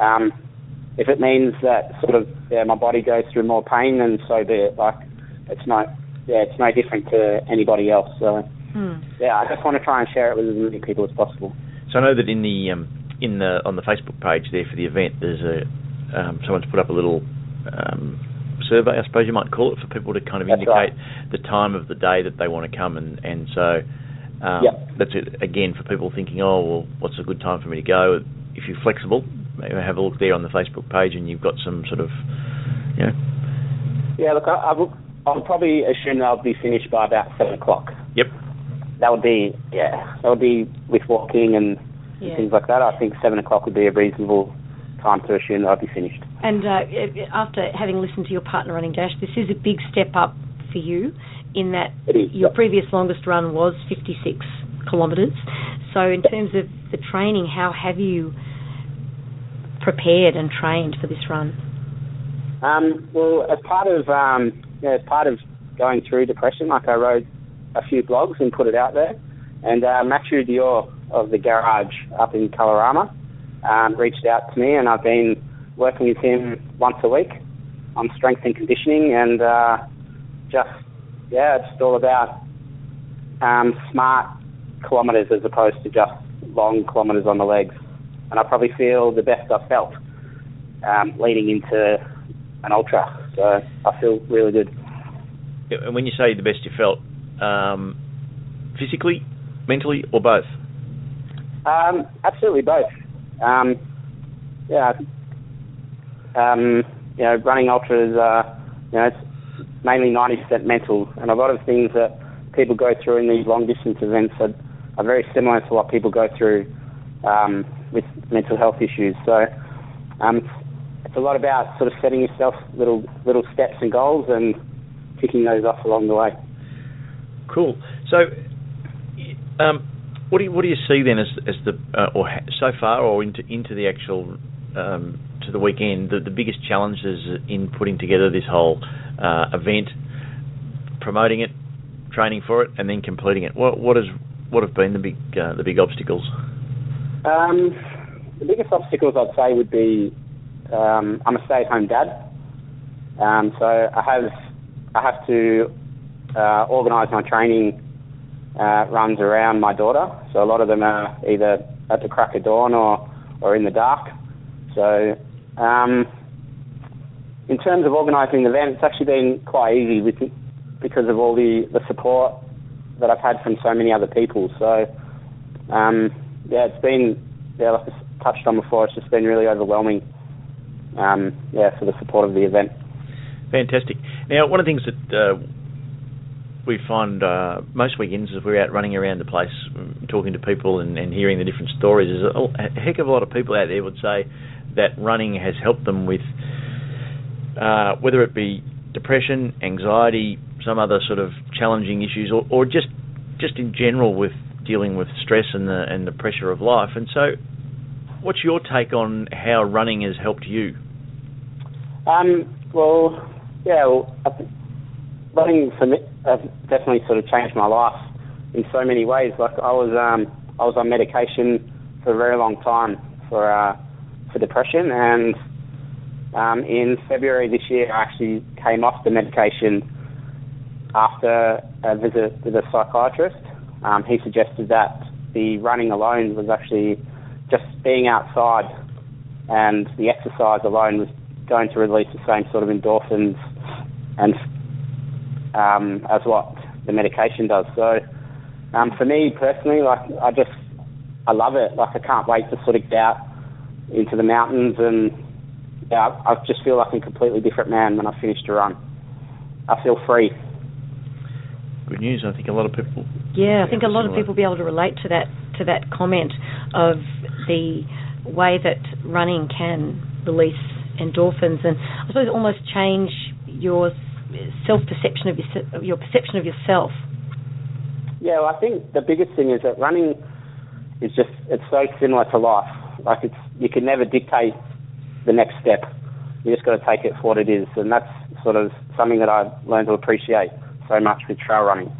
Um, if it means that sort of yeah, my body goes through more pain, then so be it. Like it's no yeah, it's no different to anybody else. So Hmm. yeah, I just want to try and share it with as many people as possible. So I know that in the um, in the on the Facebook page there for the event, there's a um, someone's put up a little um, survey, I suppose you might call it, for people to kind of That's indicate the time of the day that they want to come, and and so um, Yep. that's it again for people thinking, oh well, what's a good time for me to go? If you're flexible, maybe have a look there on the Facebook page, and you've got some sort of you know Yeah, look, I, I would I'll probably assume I'll be finished by about seven o'clock. Yep. That would be yeah, that would be with walking and, and Yeah. things like that. I think seven o'clock would be a reasonable time to assume that I'd be finished. And uh, after having listened to your partner running dash, this is a big step up for you in that your yep. previous longest run was 56 kilometres. So, in terms of the training, how have you prepared and trained for this run? Um, well, as part of um, yeah, as part of going through depression, like I wrote a few blogs and put it out there. And uh, Matthew Dior of the Garage up in Colorama um, reached out to me, and I've been working with him once a week on strength and conditioning, and uh, just yeah, it's all about um, smart kilometres as opposed to just long kilometres on the legs. And I probably feel the best I've felt um, leading into an ultra. So I feel really good. And when you say the best you felt, um, physically, mentally, or both? Um, absolutely both. Um, yeah, um, you know, running ultras, uh, you know, it's mainly 90% mental, and a lot of things that people go through in these long distance events are, are very similar to what people go through um, with mental health issues. So um, it's a lot about sort of setting yourself little little steps and goals and ticking those off along the way. Cool. So, um, what do you what do you see then as as the uh, or ha- so far or into into the actual um, to the weekend, the, the biggest challenges in putting together this whole uh, event, promoting it, training for it, and then completing it? What what is what have been the big uh, the big obstacles? Um, the biggest obstacles I'd say would be um, I'm a stay-at-home dad, um, so I have I have to uh, organise my training uh, runs around my daughter. So a lot of them are either at the crack of dawn or or in the dark. So um, in terms of organising the event, it's actually been quite easy with because of all the, the support that I've had from so many other people. So um, yeah, it's been yeah, like I touched on before, it's just been really overwhelming. Um, yeah, for the support of the event. Fantastic. Now, one of the things that uh, we find uh, most weekends as we're out running around the place, mm, talking to people and, and hearing the different stories, is a, a, heck of a lot of people out there would say that running has helped them with uh, whether it be depression, anxiety, some other sort of challenging issues, or, or just just in general with dealing with stress and the and the pressure of life. And so, what's your take on how running has helped you? Um, well, yeah, well, running for me has definitely sort of changed my life in so many ways. Like I was um, I was on medication for a very long time for uh, for depression, and um, in February this year, I actually came off the medication after a visit with a psychiatrist. Um, he suggested that the running alone was actually just being outside, and the exercise alone was going to release the same sort of endorphins and um, as what the medication does. So um, for me personally, like I just I love it. Like I can't wait to sort of get out into the mountains and yeah, I just feel like I'm a completely different man when I finish to run. I feel free. Good news. I think a lot of people. Yeah, I think a lot of people will be able to relate to that to that comment of the way that running can release endorphins and I suppose almost change your self perception of your, your perception of yourself. Yeah, well, I think the biggest thing is that running is just it's so similar to life. Like it's you can never dictate the next step. You just got to take it for what it is, and that's sort of something that I've learned to appreciate so much with trail running.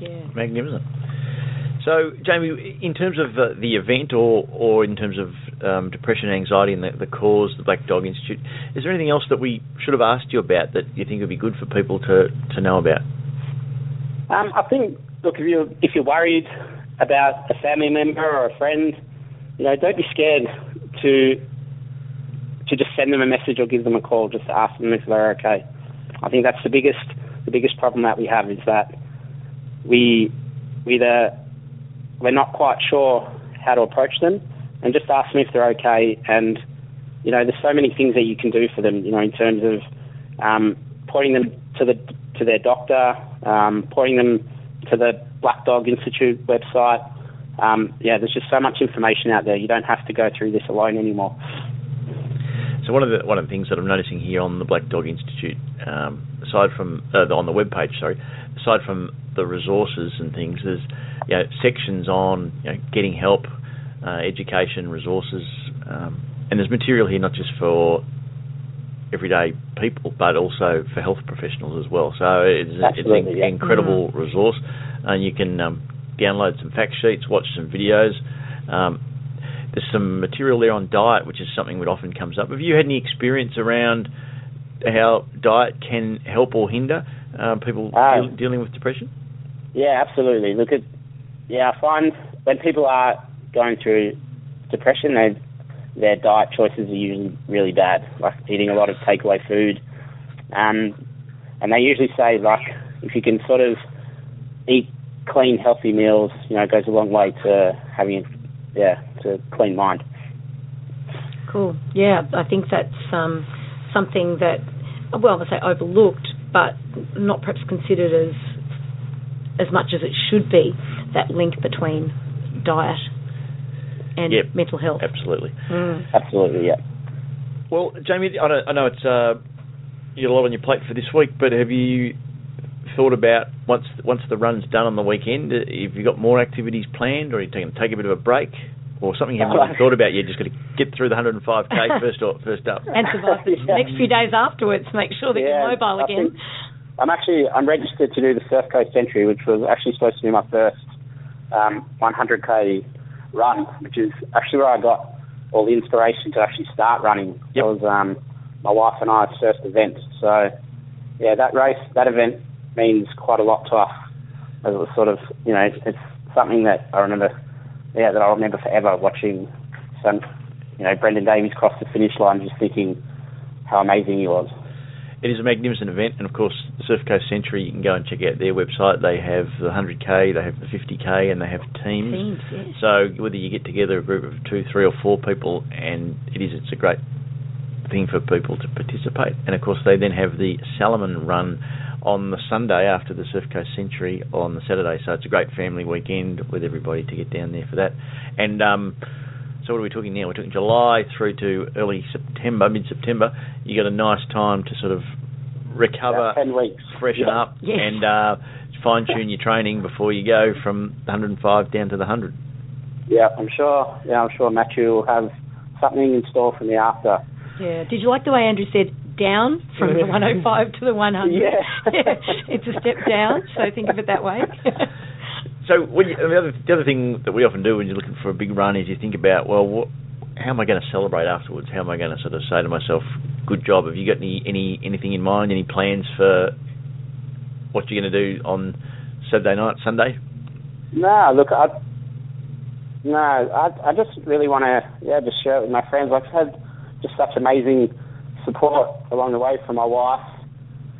Yeah. Magnificent. So, Jamie, in terms of uh, the event or, or in terms of um, depression anxiety and the, the, cause, the Black Dog Institute, is there anything else that we should have asked you about that you think would be good for people to, to know about? Um, I think, look, if you're, if you're worried about a family member or a friend, you know, don't be scared to to just send them a message or give them a call just to ask them if they're okay. I think that's the biggest the biggest problem that we have is that we we we're not quite sure how to approach them, and just ask them if they're okay. And you know, there's so many things that you can do for them. You know, in terms of um, pointing them to the to their doctor, um, pointing them to the Black Dog Institute website. Um, yeah, there's just so much information out there. You don't have to go through this alone anymore. So one of the one of the things that I'm noticing here on the Black Dog Institute, um, aside from uh, on the web page, sorry, aside from the resources and things, there's you know, sections on you know, getting help, uh, education, resources, um, and there's material here not just for everyday people, but also for health professionals as well. So it's, it's an yeah. incredible mm-hmm. resource, and you can um, download some fact sheets, watch some videos. Um, there's some material there on diet, which is something that often comes up. Have you had any experience around how diet can help or hinder uh, people uh, deal, dealing with depression? Yeah, absolutely. Look at yeah, I find when people are going through depression, they their diet choices are usually really bad, like eating a lot of takeaway food. Um, and they usually say like if you can sort of eat clean, healthy meals, you know, it goes a long way to having yeah, to clean mind. Cool. Yeah, I think that's um, something that well, I say overlooked, but not perhaps considered as as much as it should be that link between diet and yep. mental health. Absolutely. Mm. Absolutely, yeah. Well, Jamie, I, I know it's uh, you got a lot on your plate for this week, but have you thought about once once the run's done on the weekend, uh, have you got more activities planned, or are you taking take a bit of a break? or something you haven't even thought about yet. Just got to get through the 105k first or, first up. and survive the Yeah. next few days afterwards. Make sure that Yeah, you're mobile I again. I'm actually I'm registered to do the Surf Coast Century, which was actually supposed to be my first um, 100k run, which is actually where I got all the inspiration to actually start running. Yep. That was um, my wife and I's first event. So yeah, that race, that event means quite a lot to us. As it was sort of, you know, it's, it's something that I remember, yeah, that I'll remember forever watching some, you know, Brendan Davies cross the finish line, just thinking how amazing he was. It is a magnificent event, and of course, the Surf Coast Century. You can go and check out their website. They have the 100k, they have the 50k, and they have teams. Teams, yes. So whether you get together a group of two, three, or four people, and it is it's a great thing for people to participate. And of course, they then have the Salomon Run on the Sunday after the Surf Coast Century on the Saturday. So it's a great family weekend with everybody to get down there for that. And um, so what are we talking now? We're talking July through to early September, mid-September. You got a nice time to sort of recover About 10 weeks. freshen Yeah. up Yes. and uh, fine tune your training before you go from the 105 down to the 100. Yeah, I'm sure. Yeah, I'm sure Matthew will have something in store for me after. Yeah. Did you like the way Andrew said down from the 105 to the 100? Yeah. it's a step down, so think of it that way. So when you, the other the other thing that we often do when you're looking for a big run is you think about well, what, how am I going to celebrate afterwards? How am I going to sort of say to myself, "Good job"? Have you got any any anything in mind? Any plans for what you're going to do on Saturday night, Sunday? No, look, I no, I I just really want to yeah just share it with my friends. I've had just such amazing support along the way from my wife,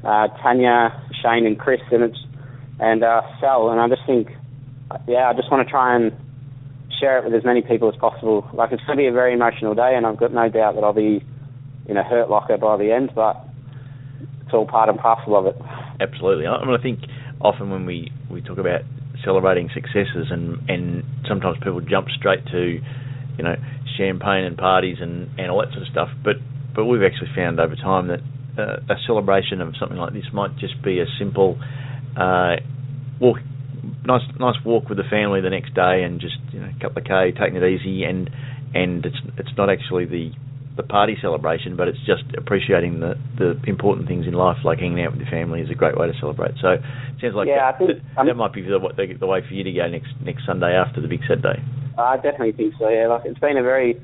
uh, Tanya, Shane, and Chris, and it's and uh, Sal, and I just think yeah I just want to try and share it with as many people as possible. Like it's going to be a very emotional day, and I've got no doubt that I'll be in a hurt locker by the end, but it's all part and parcel of it. Absolutely. I mean, I think often when we, we talk about celebrating successes and and sometimes people jump straight to, you know, champagne and parties and, and all that sort of stuff. But but we've actually found over time that uh, a celebration of something like this might just be a simple uh, walk, nice nice walk with the family the next day and just you know, a couple of k, taking it easy and and it's it's not actually the the party celebration, but it's just appreciating the, the important things in life, like hanging out with your family, is a great way to celebrate. So it sounds like Yeah, that, I think- that, that might be the, the, the way for you to go next next Sunday after the big set day. I definitely think so. Yeah, like it's been a very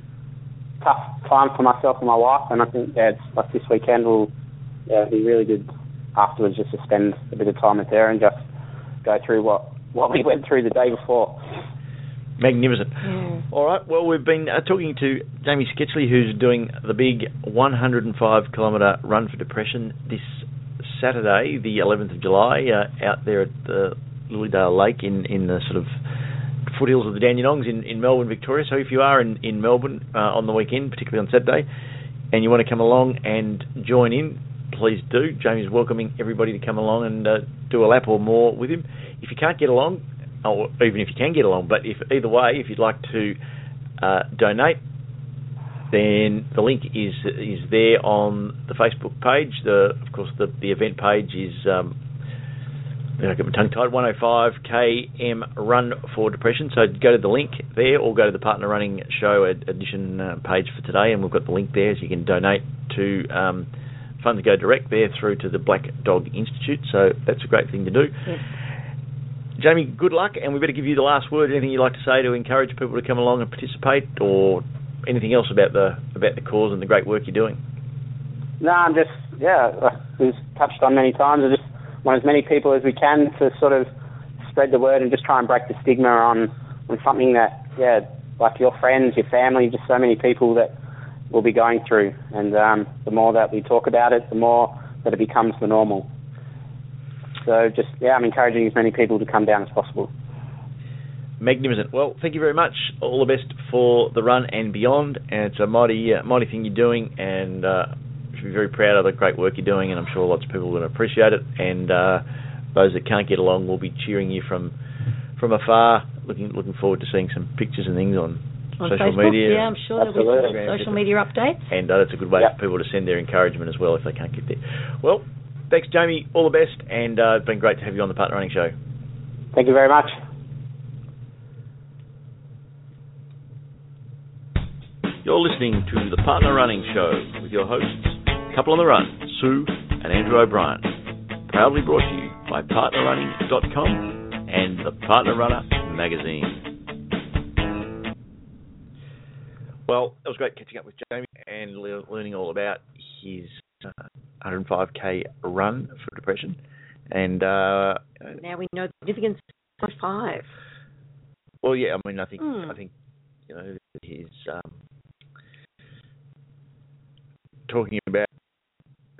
tough time for myself and my wife, and I think yeah, like this weekend will yeah be really good afterwards just to spend a bit of time with her and just go through what what we went through the day before. Magnificent. Yeah. All right. Well, we've been uh, talking to Jamie Sketchley, who's doing the big 105 kilometre run for depression this Saturday, the 11th of July, uh, out there at the Lilydale Lake in in the sort of foothills of the Dandenongs in, in Melbourne, Victoria. So if you are in in Melbourne uh, on the weekend, particularly on Saturday, and you want to come along and join in, please do. Jamie's welcoming everybody to come along and uh, do a lap or more with him. If you can't get along, or even if you can get along, but if either way, if you'd like to uh, donate, then the link is is there on the Facebook page. The of course the the event page is um, I get my tongue tied. 105 km run for depression. So go to the link there, or go to the Partner Running Show ed- edition uh, page for today, and we've got the link there, so you can donate to. Um, funds go direct there through to the Black Dog Institute. So that's a great thing to do. Yes. Jamie, good luck, and we better give you the last word. Anything you'd like to say to encourage people to come along and participate, or anything else about the about the cause and the great work you're doing? No, I'm just yeah, like we've touched on many times. I just want as many people as we can to sort of spread the word and just try and break the stigma on on something that yeah, like your friends, your family, just so many people that will be going through. And um, the more that we talk about it, the more that it becomes the normal. So just yeah, I'm encouraging as many people to come down as possible. Magnificent. Well, thank you very much. All the best for the run and beyond. And it's a mighty, uh, mighty thing you're doing, and uh, should be very proud of the great work you're doing. And I'm sure lots of people will appreciate it. And uh, those that can't get along will be cheering you from from afar. Looking looking forward to seeing some pictures and things on, On social Facebook, media. yeah, I'm sure there'll be Absolutely. some social media updates. and uh, that's a good way Yep. for people to send their encouragement as well if they can't get there. Well, thanks, Jamie. All the best, and uh, it's been great to have you on the Partner Running Show. Thank you very much. You're listening to the Partner Running Show with your hosts, Couple on the Run, Sue and Andrew O'Brien. Proudly brought to you by PartnerRunning.com and the Partner Runner magazine. Well, it was great catching up with Jamie and le- learning all about his uh, 105k run for depression. And uh, Now we know the significance of five. well, yeah, I mean, I think Hmm. I think you know his um, talking about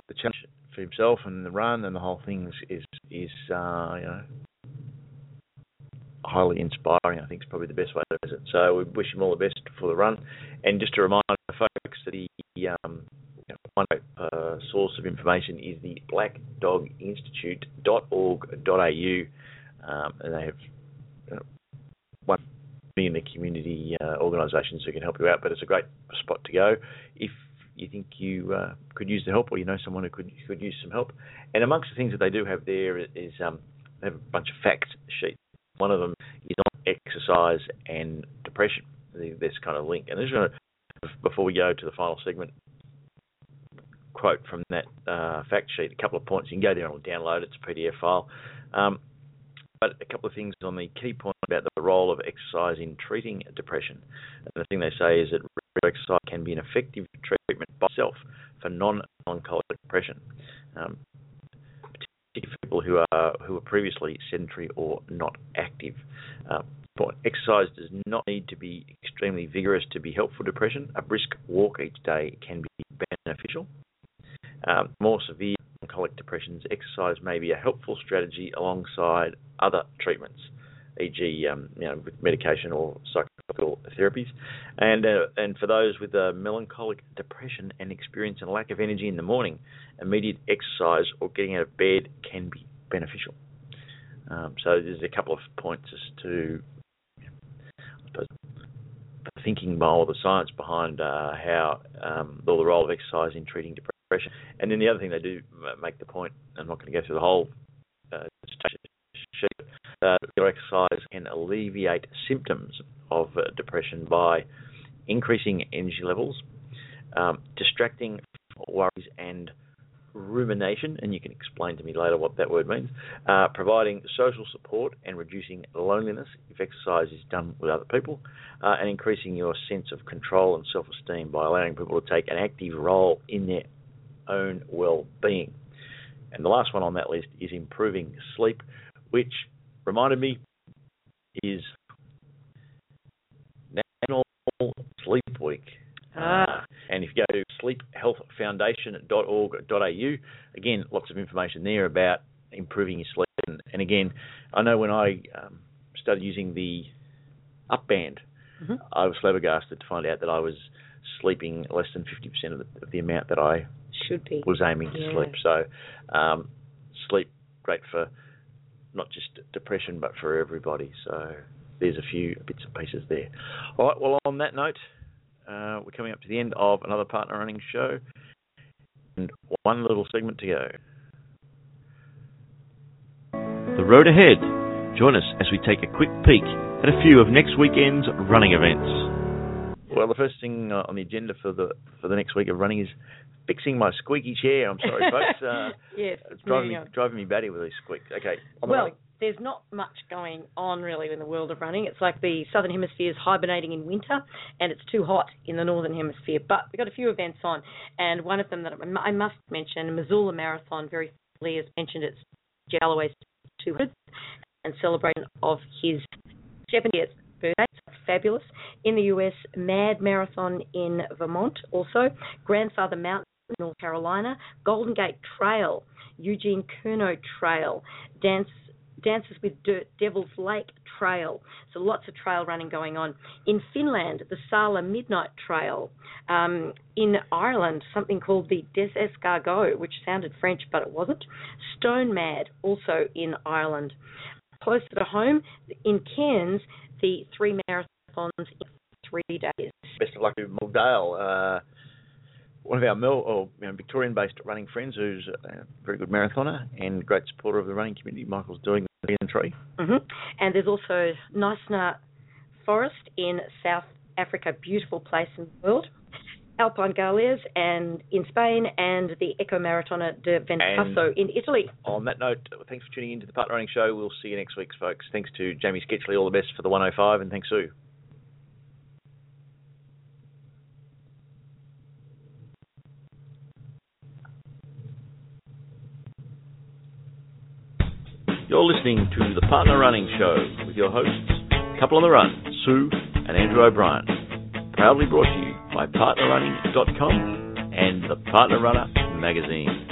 the challenge for himself and the run and the whole thing is is, is uh, you know highly inspiring. I think is probably the best way to put it. So we wish him all the best for the run, and just to remind folks that the um, you know, one uh, source of information is the blackdoginstitute.org.au, um, and they have uh, one in the community uh, organisations who can help you out. But it's a great spot to go if you think you uh, could use the help, or you know someone who could could use some help. And amongst the things that they do have there is um, they have a bunch of fact sheets. One of them is on exercise and depression. This kind of link, and this is going to before we go to the final segment. Quote from that uh, fact sheet, a couple of points. You can go there and download it. It's a PDF file. Um, but a couple of things on the key point about the role of exercise in treating depression. And the thing they say is that exercise can be an effective treatment by itself for non-melancholic depression, um, people who are who were previously sedentary or not active. Uh, exercise does not need to be extremely vigorous to be helpful for depression. A brisk walk each day can be beneficial. Um, more severe melancholic depressions, exercise may be a helpful strategy alongside other treatments, e.g., um, you know, with medication or therapies. And uh, and for those with a melancholic depression and experiencing a lack of energy in the morning, immediate exercise or getting out of bed can be beneficial. Um, so there's a couple of points as to suppose, the thinking behind the science behind uh, how um, the role of exercise in treating depression. And then the other thing they do make the point, I'm not going to go through the whole uh, sheet, uh, regular exercise can alleviate symptoms of uh, depression by increasing energy levels, um, distracting worries and rumination, and you can explain to me later what that word means, uh, providing social support and reducing loneliness if exercise is done with other people, uh, and increasing your sense of control and self-esteem by allowing people to take an active role in their own well-being. And the last one on that list is improving sleep, which reminded me is National Sleep Week. Ah. and if you go to sleephealthfoundation.org.au, again, lots of information there about improving your sleep. And, and again, I know when I um, started using the up band, Mhm. I was flabbergasted to find out that I was sleeping less than 50% of the, of the amount that I Should be. was aiming to Yeah. sleep. So, um, sleep great for not just depression, but for everybody. So, there's a few bits and pieces there. All right. Well, on that note, uh, we're coming up to the end of another partner running show, and one little segment to go. The road ahead. Join us as we take a quick peek at a few of next weekend's running events. Well, the first thing uh, on the agenda for the for the next week of running is fixing my squeaky chair. I'm sorry, folks. Uh, yes, it's driving me on. driving me batty with these squeaks. Okay. Well, running- there's not much going on really in the world of running. It's like the southern hemisphere is hibernating in winter, and it's too hot in the northern hemisphere. But we've got a few events on, and one of them that I must mention, Missoula Marathon, very fitly has mentioned it's Galloway's 200 and celebration of his 70th birthday. It's fabulous. In the US, Mad Marathon in Vermont, also Grandfather Mountain, in North Carolina, Golden Gate Trail, Eugene Kerno Trail, Dance Dances with Dirt, Devil's Lake Trail. So lots of trail running going on. In Finland, the Sala Midnight Trail. Um, in Ireland, something called the Des Escargots, which sounded French but it wasn't. Stone Mad, also in Ireland. Closer to home, in Cairns, the three marathons in three days. best of luck to Muldale. uh, one of our Mel or you know, Victorian-based running friends, who's a very good marathoner and great supporter of the running community. Michael's doing the and tree. Mm-hmm. And there's also Knysna Forest in South Africa, beautiful place in the world. Alpine Galleries and in Spain and the Eco Maratona de Ventasso in Italy. On that note, thanks for tuning in to the Partner Running Show. We'll see you next week, folks. Thanks to Jamie Sketchley. All the best for the 105, and thanks, Sue. You're listening to the Partner Running Show with your hosts, Couple on the Run, Sue and Andrew O'Brien. Proudly brought to you by PartnerRunning.com and the Partner Runner magazine.